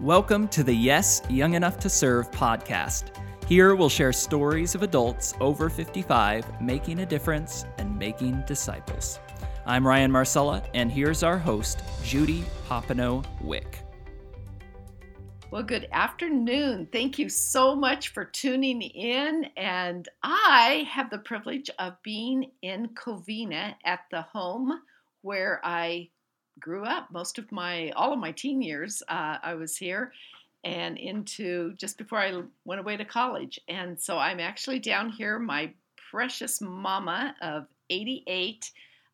Welcome to the Yes, Young Enough to Serve podcast. Here we'll share stories of adults over 55 making a difference and making disciples. I'm Ryan Marcella, and here's our host, Judy Papineau Wick. Well, good afternoon. Thank you so much for tuning in. And I have the privilege of being in Covina at the home where I grew up. Most of my, all of my teen years, uh, I was here and into just before I went away to college. And so I'm actually down here. My precious mama of 88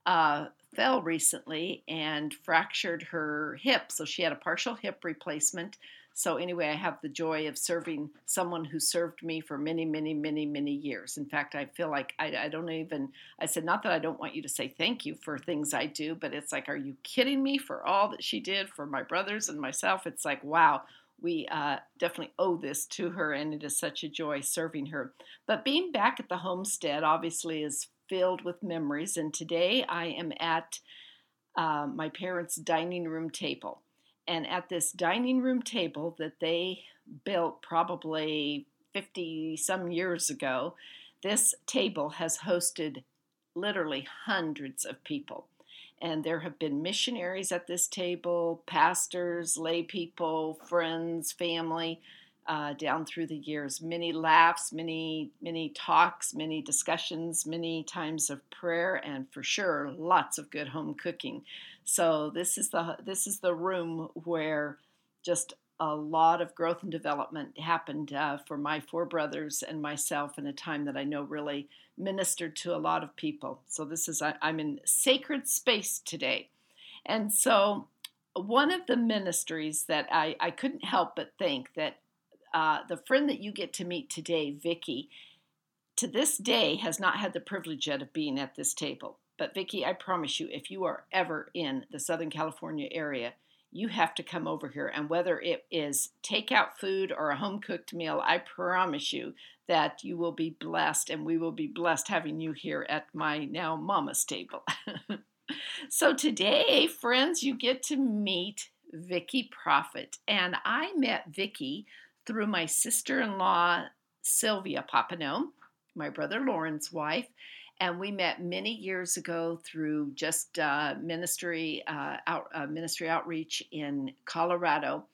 uh, fell recently and fractured her hip. So she had a partial hip replacement. So, anyway, I have the joy of serving someone who served me for many, many, many, many years. In fact, I feel like I, I, don't even, I said, not that I don't want you to say thank you for things I do, but it's like, are you kidding me for all that she did for my brothers and myself? It's like, wow, we uh, definitely owe this to her, and it is such a joy serving her. But being back at the homestead obviously is filled with memories, and today I am at uh, my parents' dining room table. And at this dining room table that they built probably 50 some years ago, this table has hosted literally hundreds of people. And there have been missionaries at this table, pastors, lay people, friends, family, uh, down through the years. Many laughs, many many talks, many discussions, many times of prayer, and for sure lots of good home cooking. So this is the this is the room where just a lot of growth and development happened uh, for my four brothers and myself in a time that I know really ministered to a lot of people. So this is I, I'm in sacred space today, and so one of the ministries that I, I couldn't help but think that uh, the friend that you get to meet today, Vicky, to this day has not had the privilege yet of being at this table. But Vicky, I promise you, if you are ever in the Southern California area, you have to come over here. And whether it is takeout food or a home cooked meal, I promise you that you will be blessed, and we will be blessed having you here at my now mama's table. so today, friends, you get to meet Vicky Prophet, and I met Vicky through my sister in law, Sylvia Papineau, my brother Lauren's wife. And we met many years ago through just uh, ministry uh, out, uh, ministry outreach in Colorado.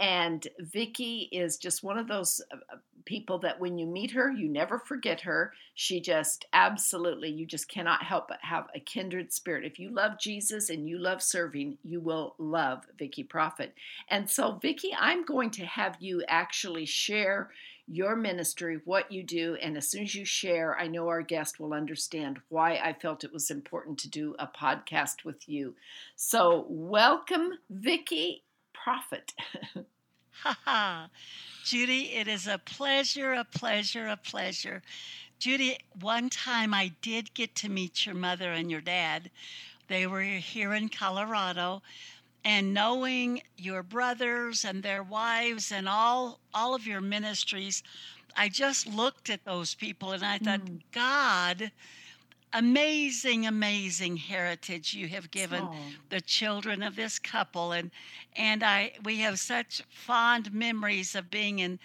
And Vicky is just one of those uh, people that when you meet her, you never forget her. She just absolutely, you just cannot help but have a kindred spirit. If you love Jesus and you love serving, you will love Vicky Prophet. And so, Vicky, I'm going to have you actually share your ministry, what you do, and as soon as you share, I know our guest will understand why I felt it was important to do a podcast with you. So, welcome, Vicky Prophet. Ha ha. Judy, it is a pleasure, a pleasure, a pleasure. Judy, one time I did get to meet your mother and your dad. They were here in Colorado. And knowing your brothers and their wives and all all of your ministries, I just looked at those people and I thought, mm. God, amazing, amazing heritage you have given oh. the children of this couple, and and I we have such fond memories of being in.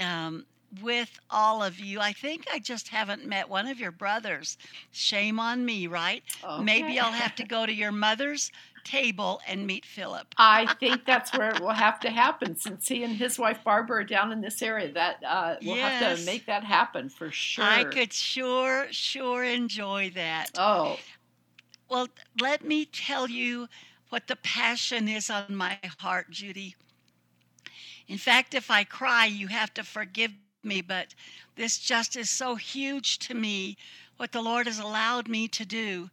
Um, with all of you. I think I just haven't met one of your brothers. Shame on me, right? Okay. Maybe I'll have to go to your mother's table and meet Philip. I think that's where it will have to happen since he and his wife Barbara are down in this area. That uh, we'll yes. have to make that happen for sure. I could sure, sure enjoy that. Oh. Well, let me tell you what the passion is on my heart, Judy. In fact, if I cry, you have to forgive me, but this just is so huge to me what the Lord has allowed me to do.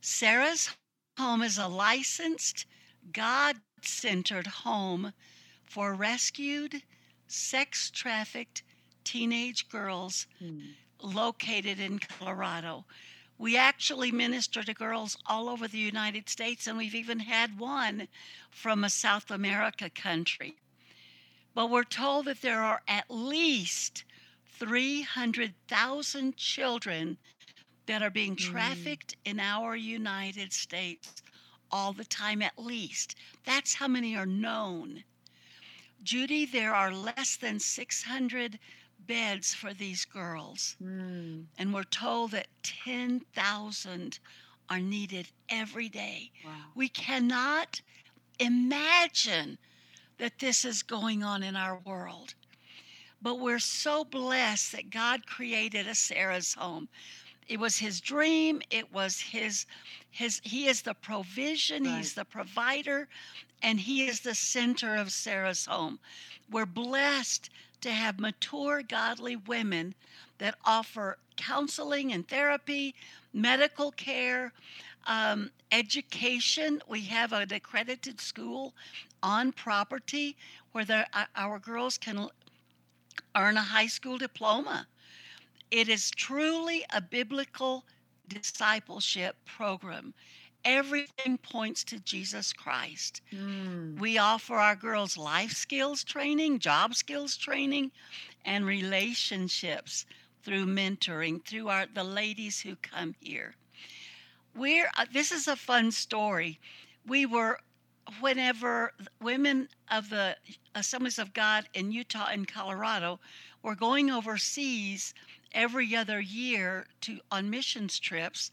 Sarah's Home is a licensed, God centered home for rescued, sex trafficked teenage girls mm. located in Colorado. We actually minister to girls all over the United States, and we've even had one from a South America country. But we're told that there are at least 300,000 children that are being mm. trafficked mm. in our United States all the time, at least. That's how many are known. Judy, there are less than 600 beds for these girls. Mm, And we're told that 10,000 are needed every day. wow. We cannot imagine that this is going on in our world. But we're so blessed that God created a Sarah's home. It was his dream, it was his his he is the provision, he's the provider, and he is the center of Sarah's home. We're blessed to have mature godly women that offer counseling and therapy, medical care, um, education. We have an accredited school on property where the, uh, our girls can earn a high school diploma. It is truly a biblical discipleship program. Everything points to Jesus Christ. Mm, We offer our girls life skills training, job skills training, and relationships through mentoring through our the ladies who come here. We're uh, this is a fun story. We were whenever women of the Assemblies of God in Utah and Colorado were going overseas every other year to on missions trips,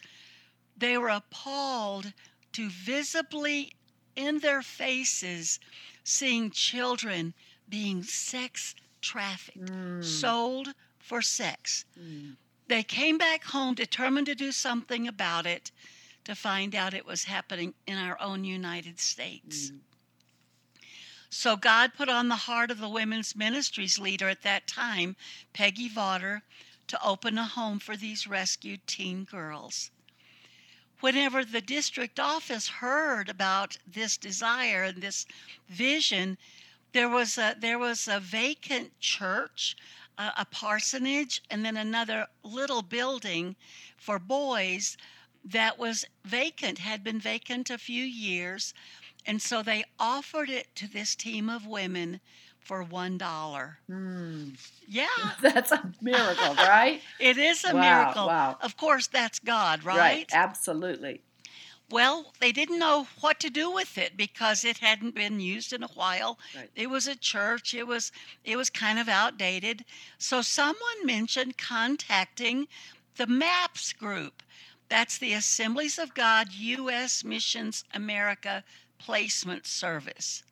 they were appalled to visibly in their faces seeing children being sex trafficked, mm, sold for sex. mm. They came back home determined to do something about it to find out it was happening in our own United States. Mm. So God put on the heart of the women's ministries leader at that time, Peggy Vaughter, to open a home for these rescued teen girls. Whenever the district office heard about this desire and this vision, there was a there was a vacant church, a, a parsonage, and then another little building for boys that was vacant, had been vacant a few years. And so they offered it to this team of women for one dollar. Mm. Yeah, That's a miracle, right? it is a Wow, miracle. wow. Of course, that's God, right? Absolutely. Well, they didn't know what to do with it because it hadn't been used in a while. Right. It was a church. It was it was kind of outdated. So someone mentioned contacting the MAPS group. That's the Assemblies of God US Missions America Placement Service.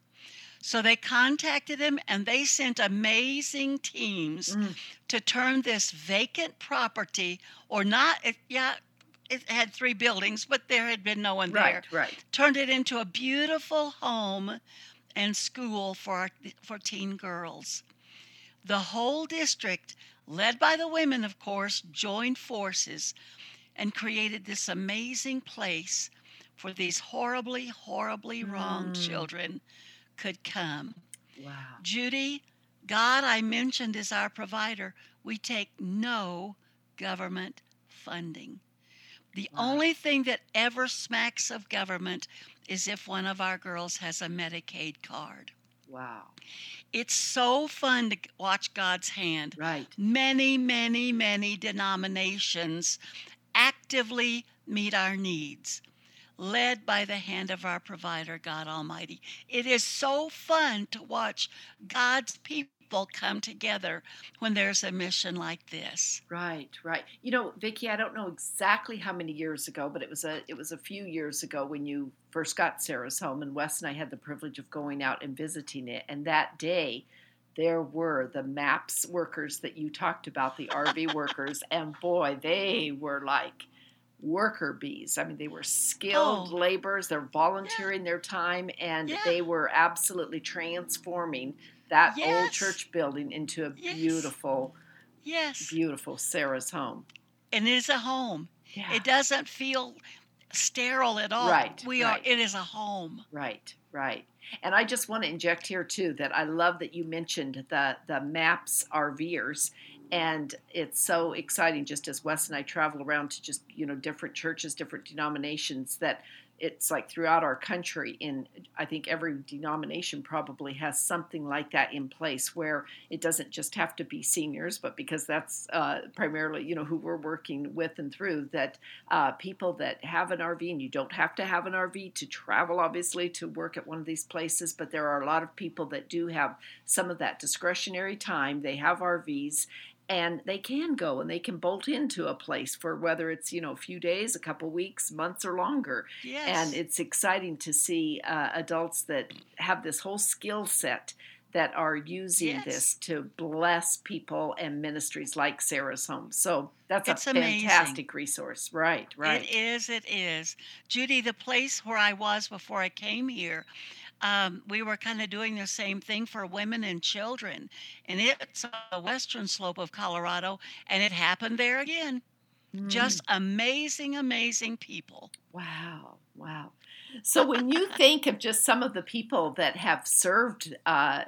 So they contacted them and they sent amazing teams Mm. to turn this vacant property or not yeah it had three buildings but there had been no one there Right, right. turned it into a beautiful home and school for our, for teen girls. The whole district, led by the women, of course, joined forces and created this amazing place for these horribly, horribly wronged Mm. children could come. Wow. Judy, God, I mentioned, is our provider. We take no government funding. The Wow. only thing that ever smacks of government is if one of our girls has a Medicaid card. Wow. It's so fun to watch God's hand. Right. Many, many, many denominations actively meet our needs, led by the hand of our provider, God Almighty. It is so fun to watch God's people come together when there's a mission like this. Right, right. You know, Vicki, I don't know exactly how many years ago, but it was a it was a few years ago when you first got Sarah's home, and Wes and I had the privilege of going out and visiting it. And that day, there were the MAPS workers that you talked about, the RV workers, and boy, they were like worker bees. I mean, they were skilled Oh. laborers. They're volunteering their time, and Yeah. they were absolutely transforming that old church building into a Yes. beautiful Yes, beautiful Sarah's home. and it is a home. Yeah. It doesn't feel sterile at all. Right, We right. are. It is a home. Right, right. And I just want to inject here too that I love that you mentioned the the maps RVers and it's so exciting just as Wes and I travel around to just, you know, different churches, different denominations that it's like throughout our country in i think every denomination probably has something like that in place where it doesn't just have to be seniors but because that's uh, primarily you know who we're working with and through that uh, people that have an rv and you don't have to have an rv to travel obviously to work at one of these places but there are a lot of people that do have some of that discretionary time. They have rvs and they can go and they can bolt into a place for whether it's you know a few days a couple weeks months or longer Yes. and it's exciting to see uh, adults that have this whole skill set that are using Yes. this to bless people and ministries like sarah's home so that's It's a amazing. fantastic resource right right It is, it is. Judy, the place where I was before I came here, um, we were kind of doing the same thing for women and children. And it's on the western slope of Colorado, and it happened there again. Mm. Just amazing, amazing people. Wow, wow. So when you think of just some of the people that have served uh,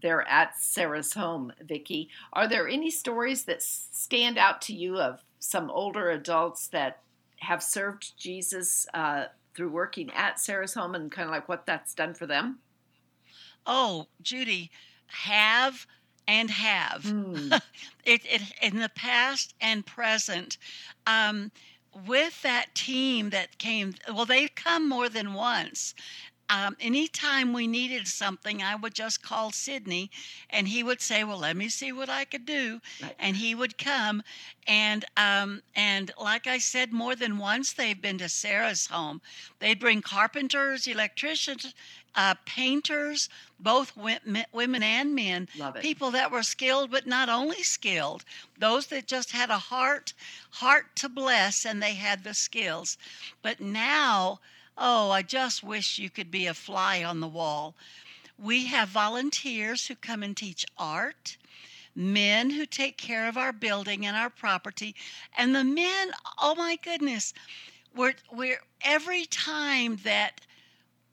there at Sarah's home, Vicki, are there any stories that stand out to you of some older adults that have served Jesus uh, through working at Sarah's home and kind of like what that's done for them? Oh, Judy, have and have. Hmm. it, it in the past and present um, with that team that came well they've come more than once um, anytime we needed something i would just call sydney and he would say well let me see what i could do Right. and he would come and um, and like i said more than once they've been to sarah's home. They'd bring carpenters electricians uh, painters both women and men people that were skilled but not only skilled those that just had a heart heart to bless and they had the skills. But now oh i just wish you could be a fly on the wall. We have volunteers who come and teach art men who take care of our building and our property and the men oh my goodness we're we're every time that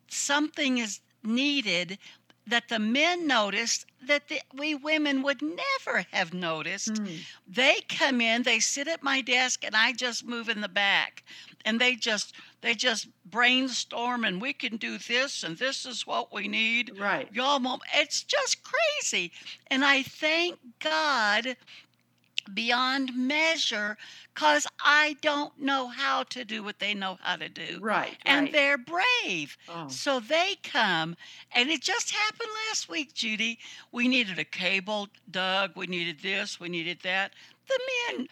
something is needed that the men noticed that the, we women would never have noticed. Hmm. They come in, they sit at my desk, and I just move in the back, and they just they just brainstorm, and we can do this, and this is what we need. Right. Y'all, mom, it's just crazy, and I thank God beyond measure because I don't know how to do what they know how to do. Right. And right. they're brave. Oh. So they come, and it just happened last week, Judy. We needed a cable dug, we needed this, we needed that. The men,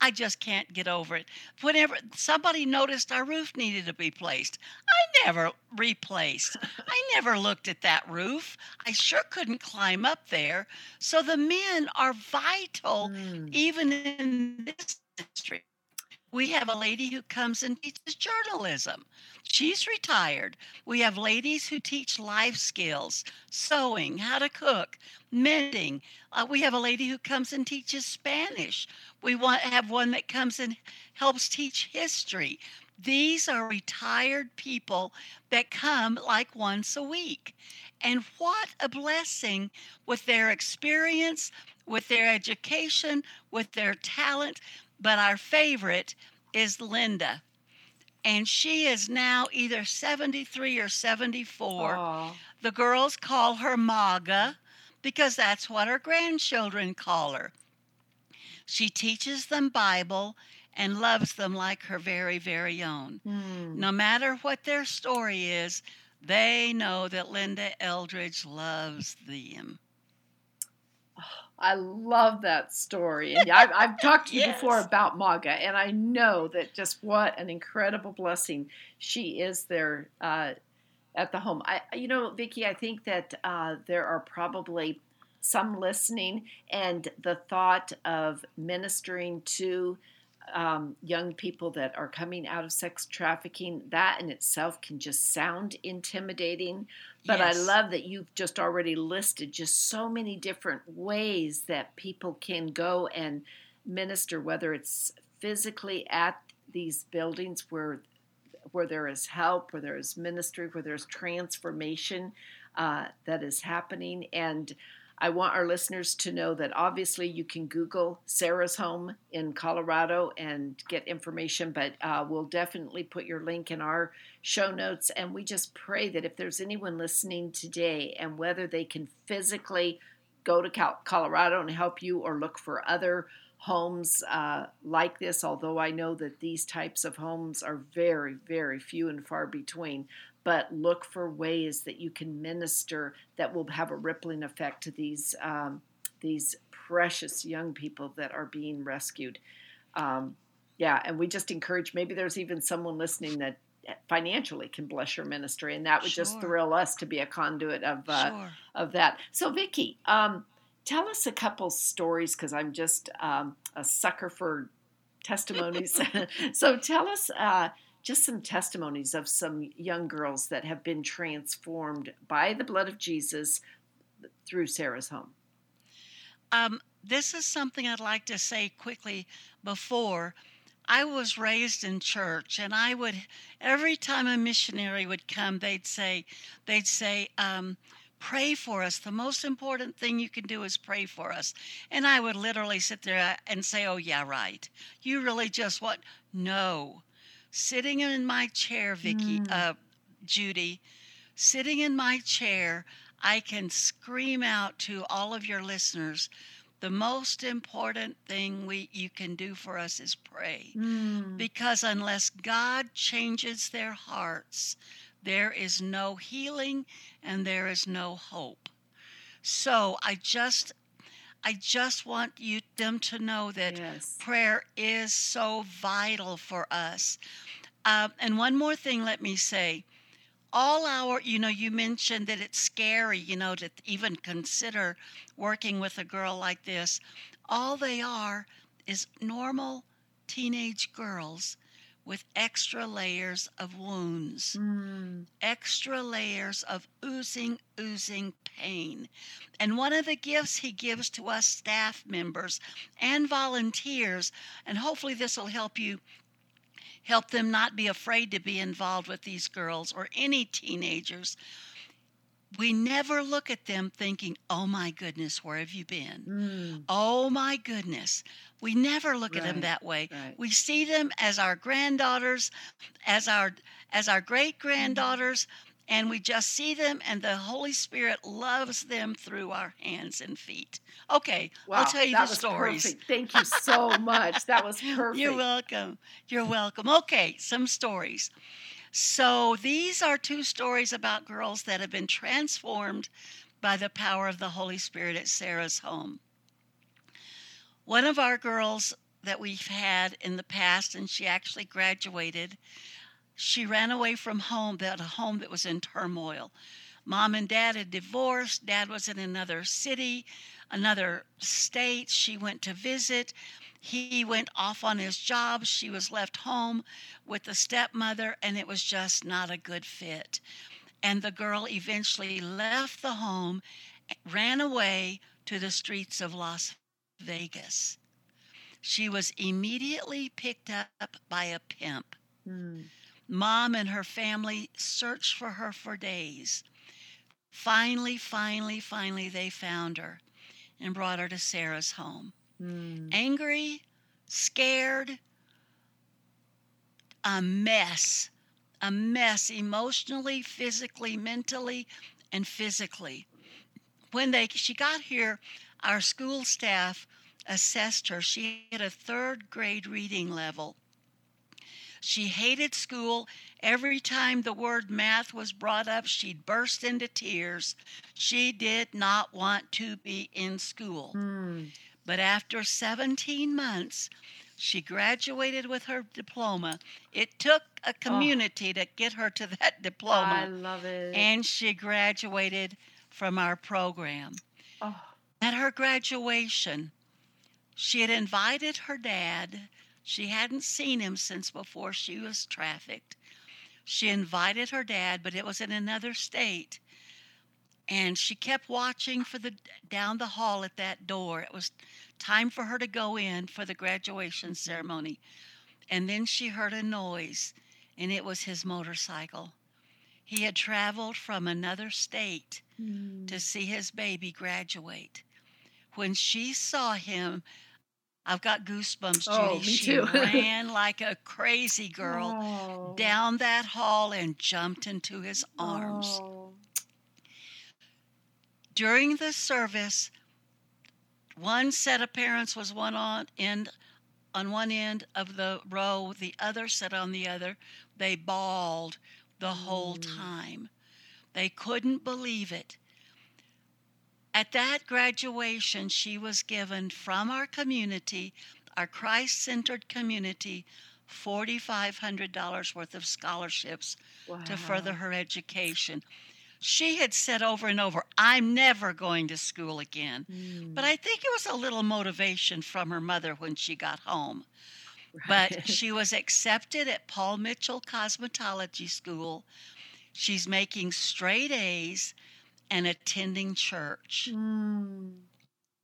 I just can't get over it. Whenever somebody noticed our roof needed to be placed, I never replaced. I never looked at that roof. I sure couldn't climb up there. So the men are vital Hmm. even in this industry. We have a lady who comes and teaches journalism. She's retired. We have ladies who teach life skills, sewing, how to cook, mending. Uh, we have a lady who comes and teaches Spanish. We want have one that comes and helps teach history. These are retired people that come like once a week. And what a blessing with their experience, with their education, with their talent. But our favorite is Linda. And she is now either 73 or 74. Aw. The girls call her Maga because that's what her grandchildren call her. She teaches them Bible and loves them like her very, very own. Hmm. No matter what their story is, they know that Linda Eldridge loves them. I love that story. And I've, I've talked to you before about Maga, and I know that just what an incredible blessing she is there uh, at the home. I, you know, Vicki, I think that uh, there are probably some listening, and the thought of ministering to um, young people that are coming out of sex trafficking, that in itself can just sound intimidating. But I love that you've just already listed just so many different ways that people can go and minister, whether it's physically at these buildings where where there is help, where there is ministry, where there's transformation uh, that is happening, and I want our listeners to know that obviously you can Google Sarah's home in Colorado and get information, but uh, we'll definitely put your link in our show notes. And we just pray that if there's anyone listening today and whether they can physically go to Colorado and help you or look for other homes uh, like this, although I know that these types of homes are very, very few and far between but look for ways that you can minister that will have a rippling effect to these um, these precious young people that are being rescued. Um, yeah, and we just encourage. Maybe there's even someone listening that financially can bless your ministry, and that would sure. just thrill us to be a conduit of uh, sure. of that. So, Vicki, um, tell us a couple stories because I'm just um, a sucker for testimonies. so, tell us. Uh, just some testimonies of some young girls that have been transformed by the blood of Jesus through Sarah's home. Um, this is something I'd like to say quickly before. I was raised in church, and I would every time a missionary would come, they'd say, they'd say, um, pray for us. The most important thing you can do is pray for us. And I would literally sit there and say, Oh, yeah, right. You really just what? No sitting in my chair, Vicky, mm. uh, Judy, sitting in my chair, I can scream out to all of your listeners the most important thing we you can do for us is pray mm. because unless god changes their hearts there is no healing and there is no hope so i just I just want you them to know that yes. prayer is so vital for us. Uh, and one more thing, let me say, all our, you know, you mentioned that it's scary, you know, to even consider working with a girl like this. All they are is normal teenage girls with extra layers of wounds, mm. extra layers of oozing, oozing pain. And one of the gifts he gives to us staff members and volunteers, and hopefully this will help you help them not be afraid to be involved with these girls or any teenagers. We never look at them thinking, oh my goodness, where have you been? Mm. Oh my goodness. We never look right, at them that way. Right. We see them as our granddaughters, as our as our great granddaughters, and we just see them and the Holy Spirit loves them through our hands and feet. Okay, wow, I'll tell you the stories. Perfect. Thank you so much. that was perfect. You're welcome. You're welcome. Okay, some stories. So these are two stories about girls that have been transformed by the power of the Holy Spirit at Sarah's home. One of our girls that we've had in the past, and she actually graduated, she ran away from home, that a home that was in turmoil. Mom and dad had divorced. Dad was in another city, another state. She went to visit. He went off on his job. She was left home with the stepmother, and it was just not a good fit. And the girl eventually left the home, ran away to the streets of Las Vegas. She was immediately picked up by a pimp. Mm. Mom and her family searched for her for days. Finally, finally, finally, they found her and brought her to Sarah's home. Mm. Angry, scared, a mess, a mess emotionally, physically, mentally, and physically. When they she got here, our school staff assessed her. She had a third grade reading level. She hated school. Every time the word math was brought up, she'd burst into tears. She did not want to be in school. Mm. But after 17 months, she graduated with her diploma. It took a community oh. to get her to that diploma. I love it. And she graduated from our program. Oh. At her graduation, she had invited her dad. She hadn't seen him since before she was trafficked. She invited her dad, but it was in another state. And she kept watching for the down the hall at that door. It was time for her to go in for the graduation ceremony. And then she heard a noise, and it was his motorcycle. He had traveled from another state Mm. to see his baby graduate. When she saw him, I've got goosebumps, Judy. Oh, me she ran like a crazy girl Oh. down that hall and jumped into his arms. Oh. During the service, one set of parents was one on end on one end of the row, the other set on the other. They bawled the whole Mm. time. They couldn't believe it. At that graduation, she was given from our community, our Christ centered community, $4,500 worth of scholarships to further her education. She had said over and over, I'm never going to school again. Mm. But I think it was a little motivation from her mother when she got home. But she was accepted at Paul Mitchell Cosmetology School. She's making straight A's and attending church. Mm.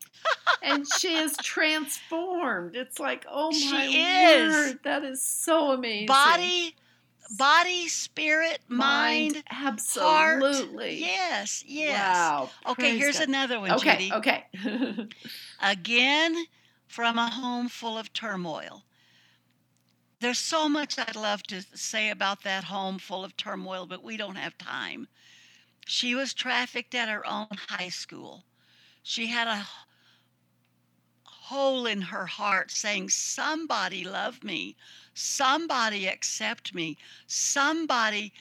and she is transformed. It's like, oh She my is. word, that is so amazing. Body, body, spirit, mind, heart. absolutely. Yes, yes. Wow. Okay, praise here's God. another one, Okay, Judy. okay. Again, from a home full of turmoil. There's so much I'd love to say about that home full of turmoil, but we don't have time. She was trafficked at her own high school. She had a hole in her heart saying, Somebody love me, somebody accept me, somebody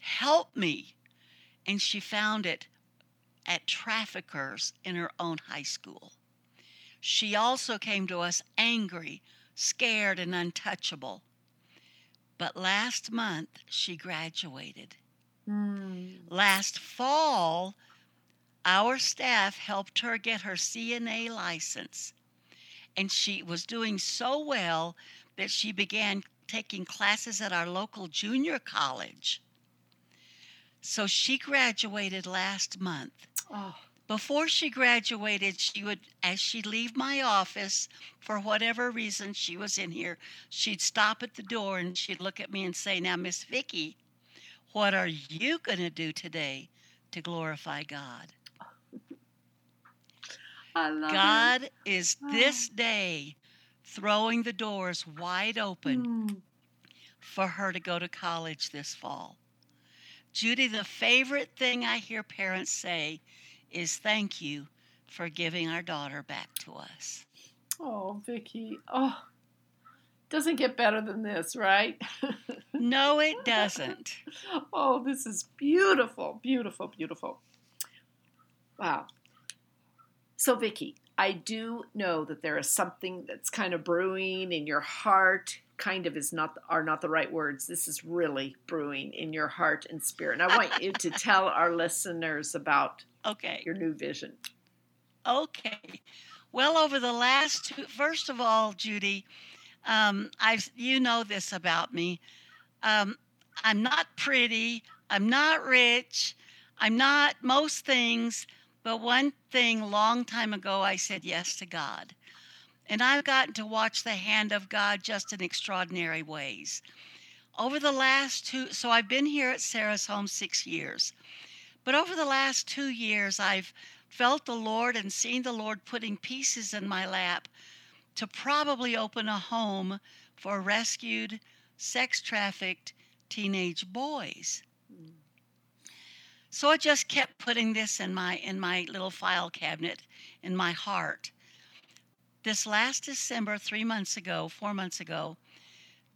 help me. And she found it at traffickers in her own high school. She also came to us angry, scared, and untouchable. But last month, she graduated. Mm. Last fall, our staff helped her get her CNA license. And she was doing so well that she began taking classes at our local junior college. So she graduated last month. Oh, Before she graduated, she would, as she'd leave my office, for whatever reason she was in here, she'd stop at the door and she'd look at me and say, Now, Miss Vicky, what are you going to do today to glorify God? God is Oh. this day throwing the doors wide open Mm. for her to go to college this fall. Judy, the favorite thing I hear parents say is thank you for giving our daughter back to us. Oh, Vicky. Oh, doesn't get better than this, right? No, it doesn't. oh, this is beautiful, beautiful, beautiful. Wow. So, Vicky, I do know that there is something that's kind of brewing in your heart. Kind of is not are not the right words. This is really brewing in your heart and spirit. And I want you to tell our listeners about Okay. your new vision. Okay. Well, over the last two, first of all, Judy, um, I've you know this about me. Um, I'm not pretty. I'm not rich. I'm not most things. But one thing, long time ago, I said yes to God, and I've gotten to watch the hand of God just in extraordinary ways. Over the last two, so I've been here at Sarah's home six years, but over the last two years, I've felt the Lord and seen the Lord putting pieces in my lap to probably open a home for rescued, sex trafficked teenage boys. Mm. So I just kept putting this in my in my little file cabinet in my heart. This last December, 3 months ago, 4 months ago,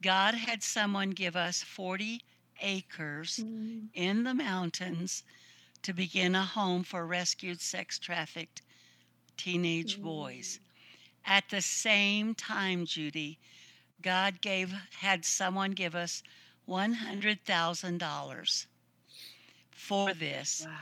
God had someone give us 40 acres mm. in the mountains to begin a home for rescued sex trafficked teenage boys. Mm. At the same time, Judy, God gave had someone give us $100,000 for this. Wow.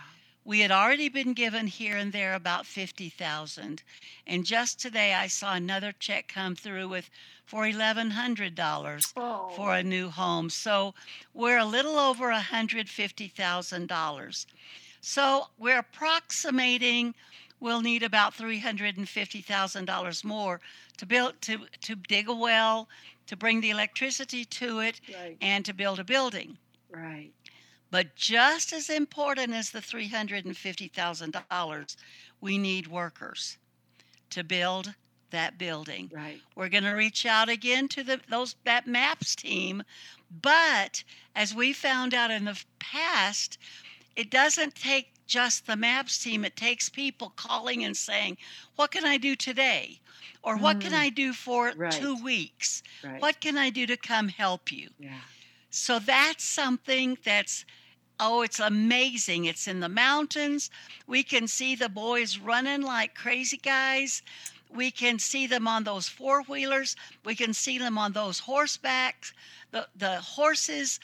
We had already been given here and there about 50,000 and just today I saw another check come through with for $1100 Oh. for a new home. So we're a little over $150,000. So we're approximating we'll need about $350,000 more to build to to dig a well, to bring the electricity to it right, and to build a building. right. But just as important as the $350,000, we need workers to build that building. Right. We're going to reach out again to the those that maps team, but as we found out in the past, it doesn't take just the maps team. It takes people calling and saying, "What can I do today?" Or what can Mm. I do for Right. 2 weeks? Right. What can I do to come help you? Yeah. So that's something that's oh, it's amazing. It's in the mountains. We can see the boys running like crazy guys. We can see them on those four wheelers. We can see them on those horsebacks, the, the horses.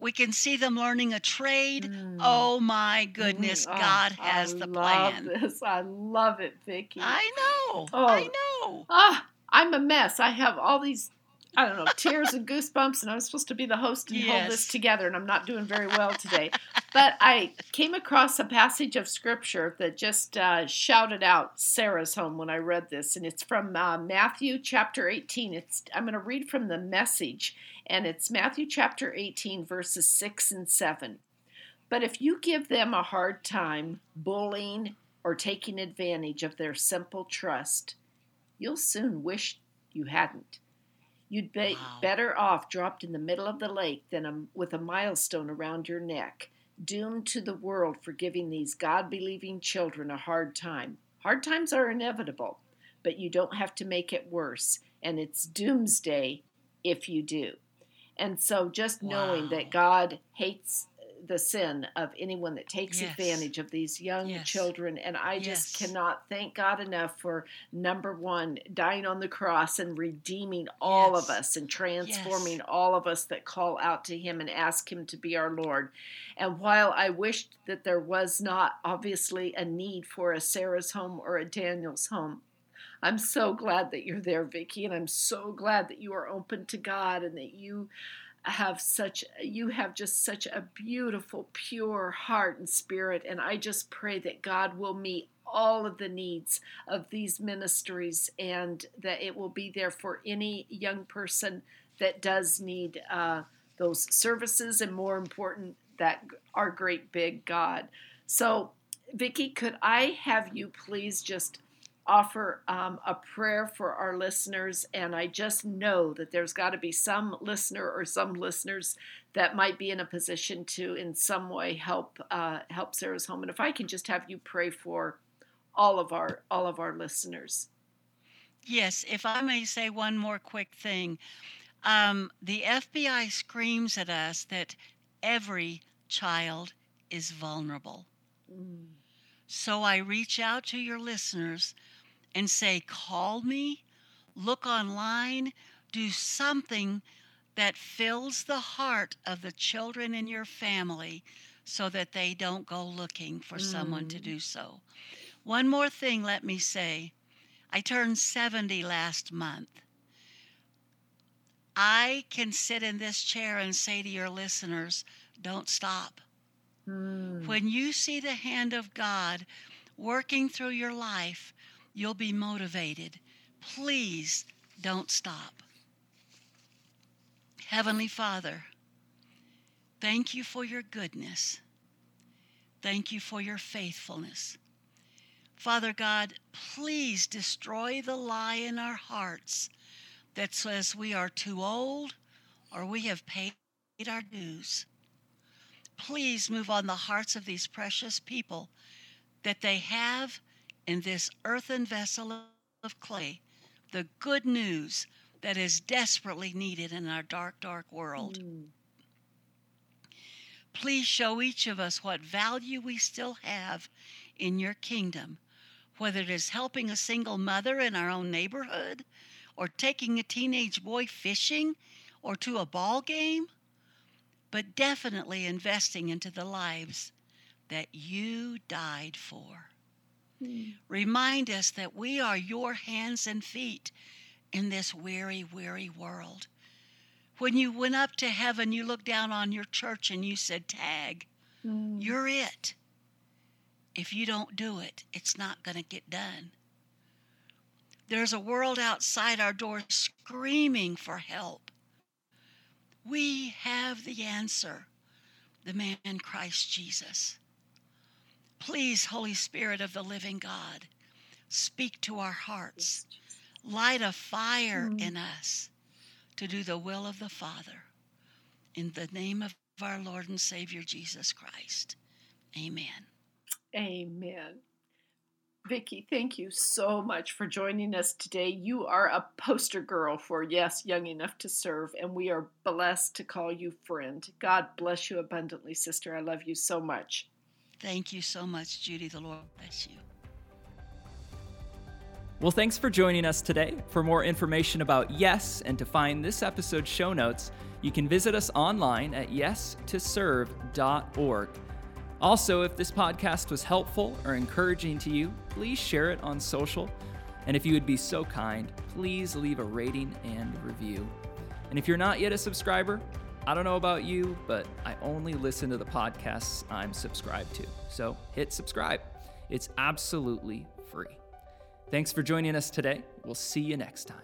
We can see them learning a trade. Mm. Oh my goodness, Mm, oh, God has I the love plan. This. I love it, Vicki. I know. Oh. I know. Ah, I'm a mess. I have all these, I don't know, tears and goosebumps, and I'm supposed to be the host and hold this together, and I'm not doing very well today. but I came across a passage of scripture that just uh, shouted out Sarah's home when I read this, and it's from uh, Matthew chapter 18. It's I'm going to read from the message, and it's Matthew chapter 18, verses 6 and 7. But if you give them a hard time, bullying, or taking advantage of their simple trust, you'll soon wish you hadn't. You'd be Wow. better off dropped in the middle of the lake than a, with a milestone around your neck, doomed to the world for giving these God believing children a hard time. Hard times are inevitable, but you don't have to make it worse, and it's doomsday if you do. And so just knowing that God hates the sin of anyone that takes Yes. advantage of these young Yes. children. And I just Yes. cannot thank God enough for number one, dying on the cross and redeeming all of us and transforming all of us that call out to Him and ask Him to be our Lord. And while I wished that there was not obviously a need for a Sarah's home or a Daniel's home, I'm so glad that you're there, Vicki, and I'm so glad that you are open to God and that you have such you have just such a beautiful pure heart and spirit and I just pray that God will meet all of the needs of these ministries and that it will be there for any young person that does need uh, those services and more important that our great big God. So Vicki, could I have you please just offer um, a prayer for our listeners. And I just know that there's got to be some listener or some listeners that might be in a position to, in some way, help uh, help Sarah's home. And if I can just have you pray for all of our all of our listeners. Yes, if I may say one more quick thing. Um, the FBI screams at us that every child is vulnerable. Mm. So I reach out to your listeners and say, call me, look online, do something that fills the heart of the children in your family so that they don't go looking for someone to Mm. do so. One more thing, let me say. I turned 70 last month. I can sit in this chair and say to your listeners, don't stop. Mm. When you see the hand of God working through your life, you'll be motivated. Please don't stop. Heavenly Father, thank you for your goodness. Thank you for your faithfulness. Father God, please destroy the lie in our hearts that says we are too old or we have paid our dues please move on the hearts of these precious people that they have in this earthen vessel of clay the good news that is desperately needed in our dark, dark world. Mm. Please show each of us what value we still have in your kingdom, whether it is helping a single mother in our own neighborhood, or taking a teenage boy fishing, or to a ball game, but definitely investing into the lives that you died for. Mm. Remind us that we are your hands and feet in this weary, weary world. When you went up to heaven, you looked down on your church and you said, Tag, Mm. you're it. If you don't do it, it's not going to get done. There's a world outside our door screaming for help. We have the answer. the man Christ Jesus. Please, Holy Spirit of the living God, speak to our hearts, light a fire mm. in us to do the will of the Father. In the name of our Lord and Savior Jesus Christ. Amen. Amen. Vicki, thank you so much for joining us today. You are a poster girl for Yes, Young Enough to Serve, and we are blessed to call you friend. God bless you abundantly, sister. I love you so much. Thank you so much, Judy. The Lord bless you. Well, thanks for joining us today. For more information about Yes and to find this episode's show notes, you can visit us online at yes2serve.org. Also, if this podcast was helpful or encouraging to you, please share it on social. And if you would be so kind, please leave a rating and review. And if you're not yet a subscriber, I don't know about you, but I only listen to the podcasts I'm subscribed to. So hit subscribe. It's absolutely free. Thanks for joining us today. We'll see you next time.